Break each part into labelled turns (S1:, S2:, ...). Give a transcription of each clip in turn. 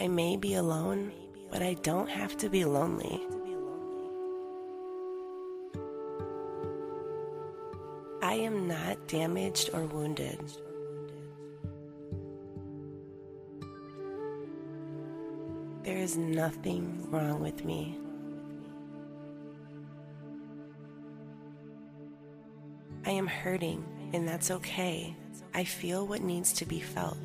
S1: I may be alone, but I don't have to be lonely. I am not damaged or wounded. There is nothing wrong with me. I am hurting, and that's okay. I feel what needs to be felt.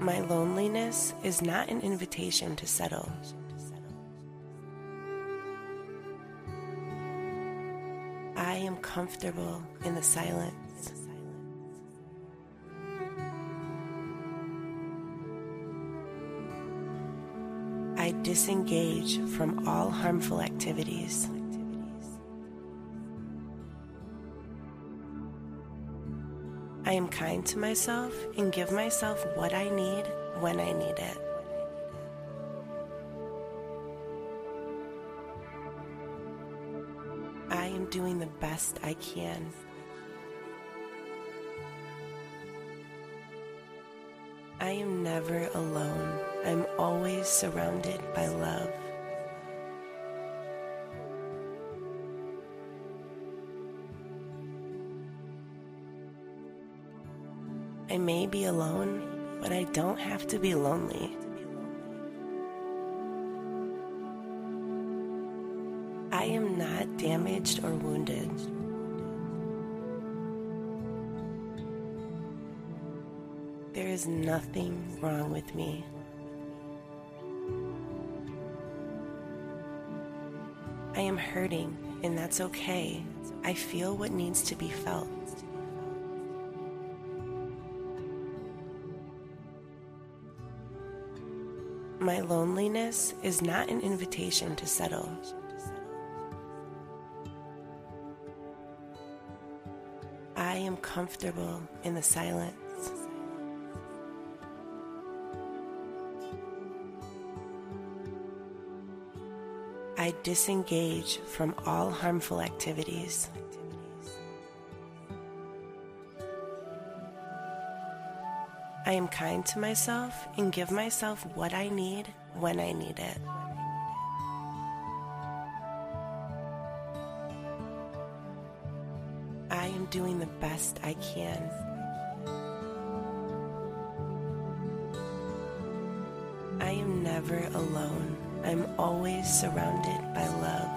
S1: My loneliness is not an invitation to settle. I am comfortable in the silence. I disengage from all harmful activities. Am kind to myself and give myself what I need when I need it. I am doing the best I can. I am never alone. I'm always surrounded by love. I may be alone, but I don't have to be lonely. I am not damaged or wounded. There is nothing wrong with me. I am hurting, and that's okay. I feel what needs to be felt. My loneliness is not an invitation to settle. I am comfortable in the silence. I disengage from all harmful activities. I am kind to myself and give myself what I need when I need it. I am doing the best I can. I am never alone. I'm always surrounded by love.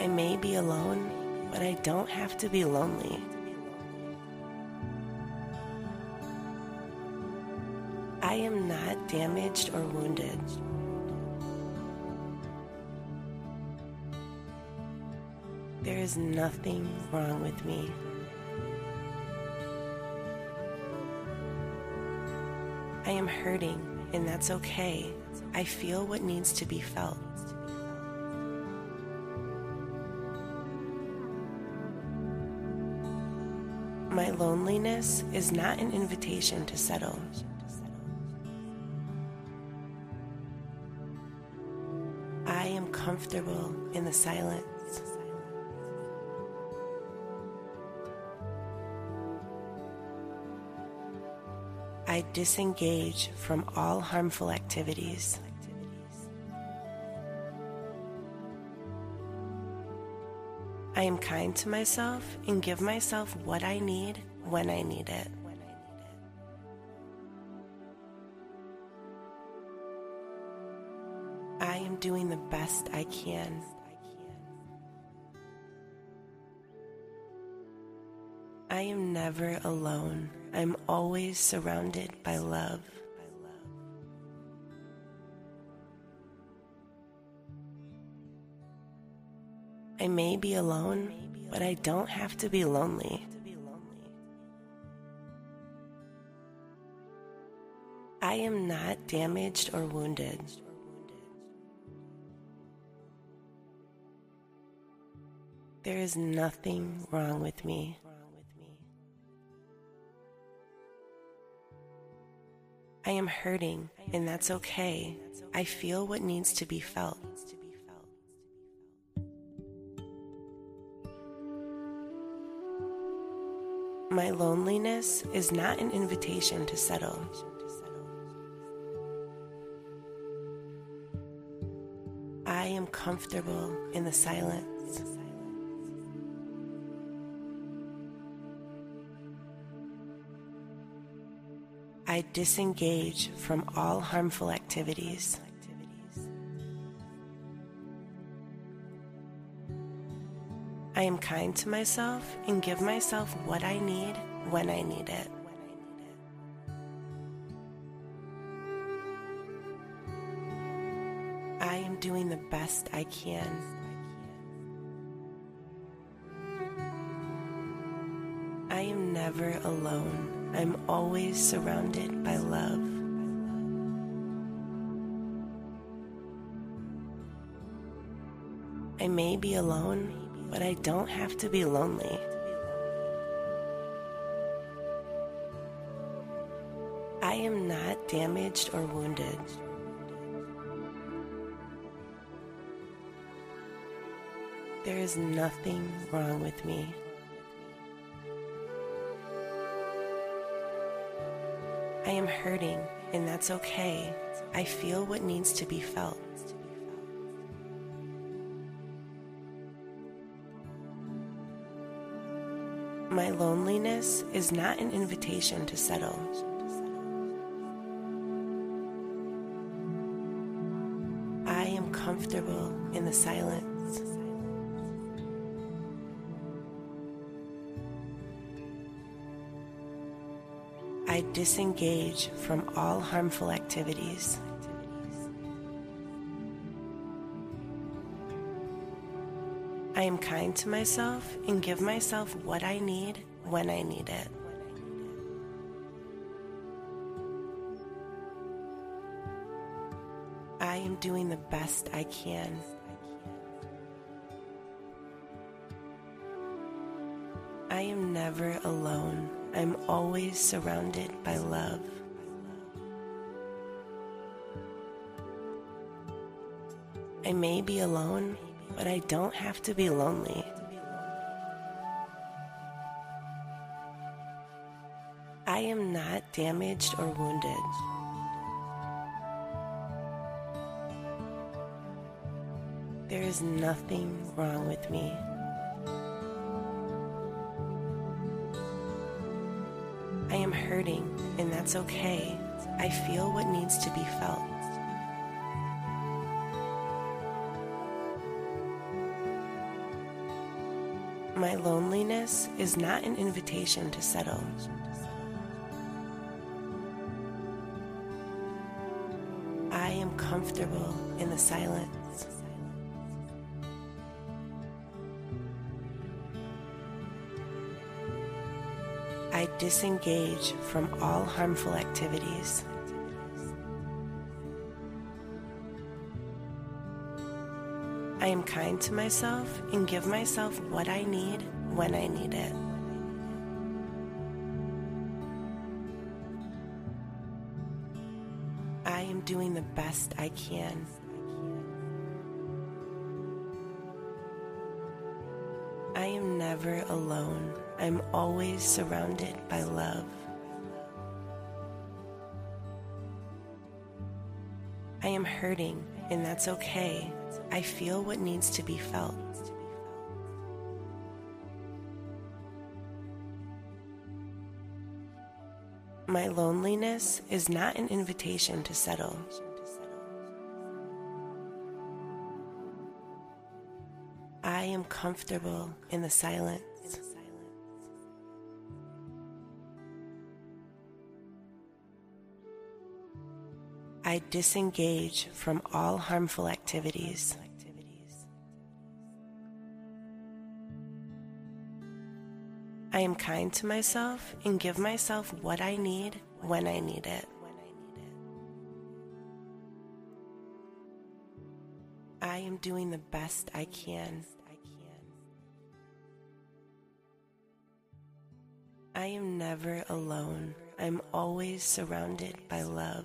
S1: I may be alone, but I don't have to be lonely. I am not damaged or wounded. There is nothing wrong with me. I am hurting, and that's okay. I feel what needs to be felt. My loneliness is not an invitation to settle. I am comfortable in the silence. I disengage from all harmful activities. I am kind to myself and give myself what I need when I need it. I am doing the best I can. I am never alone. I'm always surrounded by love. I may be alone, but I don't have to be lonely. I am not damaged or wounded. There is nothing wrong with me. I am hurting, and that's okay. I feel what needs to be felt. My loneliness is not an invitation to settle. I am comfortable in the silence. I disengage from all harmful activities. I am kind to myself and give myself what I need when I need it. I am doing the best I can. I am never alone. I'm always surrounded by love. I may be alone, but I don't have to be lonely. I am not damaged or wounded. There is nothing wrong with me. I am hurting, and that's okay. I feel what needs to be felt. My loneliness is not an invitation to settle. I am comfortable in the silence. I disengage from all harmful activities. Am kind to myself and give myself what I need when I need it. I am doing the best I can. I am never alone. I'm always surrounded by love. I may be alone, but I don't have to be lonely. I am not damaged or wounded. There is nothing wrong with me. I am hurting, and that's okay. I feel what needs to be felt. My loneliness is not an invitation to settle. I am comfortable in the silence. I disengage from all harmful activities. I am kind to myself and give myself what I need when I need it. I am doing the best I can. I am never alone. I'm always surrounded by love. I am hurting, and that's okay. I feel what needs to be felt. My loneliness is not an invitation to settle. I am comfortable in the silence. I disengage from all harmful activities. I am kind to myself and give myself what I need when I need it. I am doing the best I can. I am never alone. I'm always surrounded by love.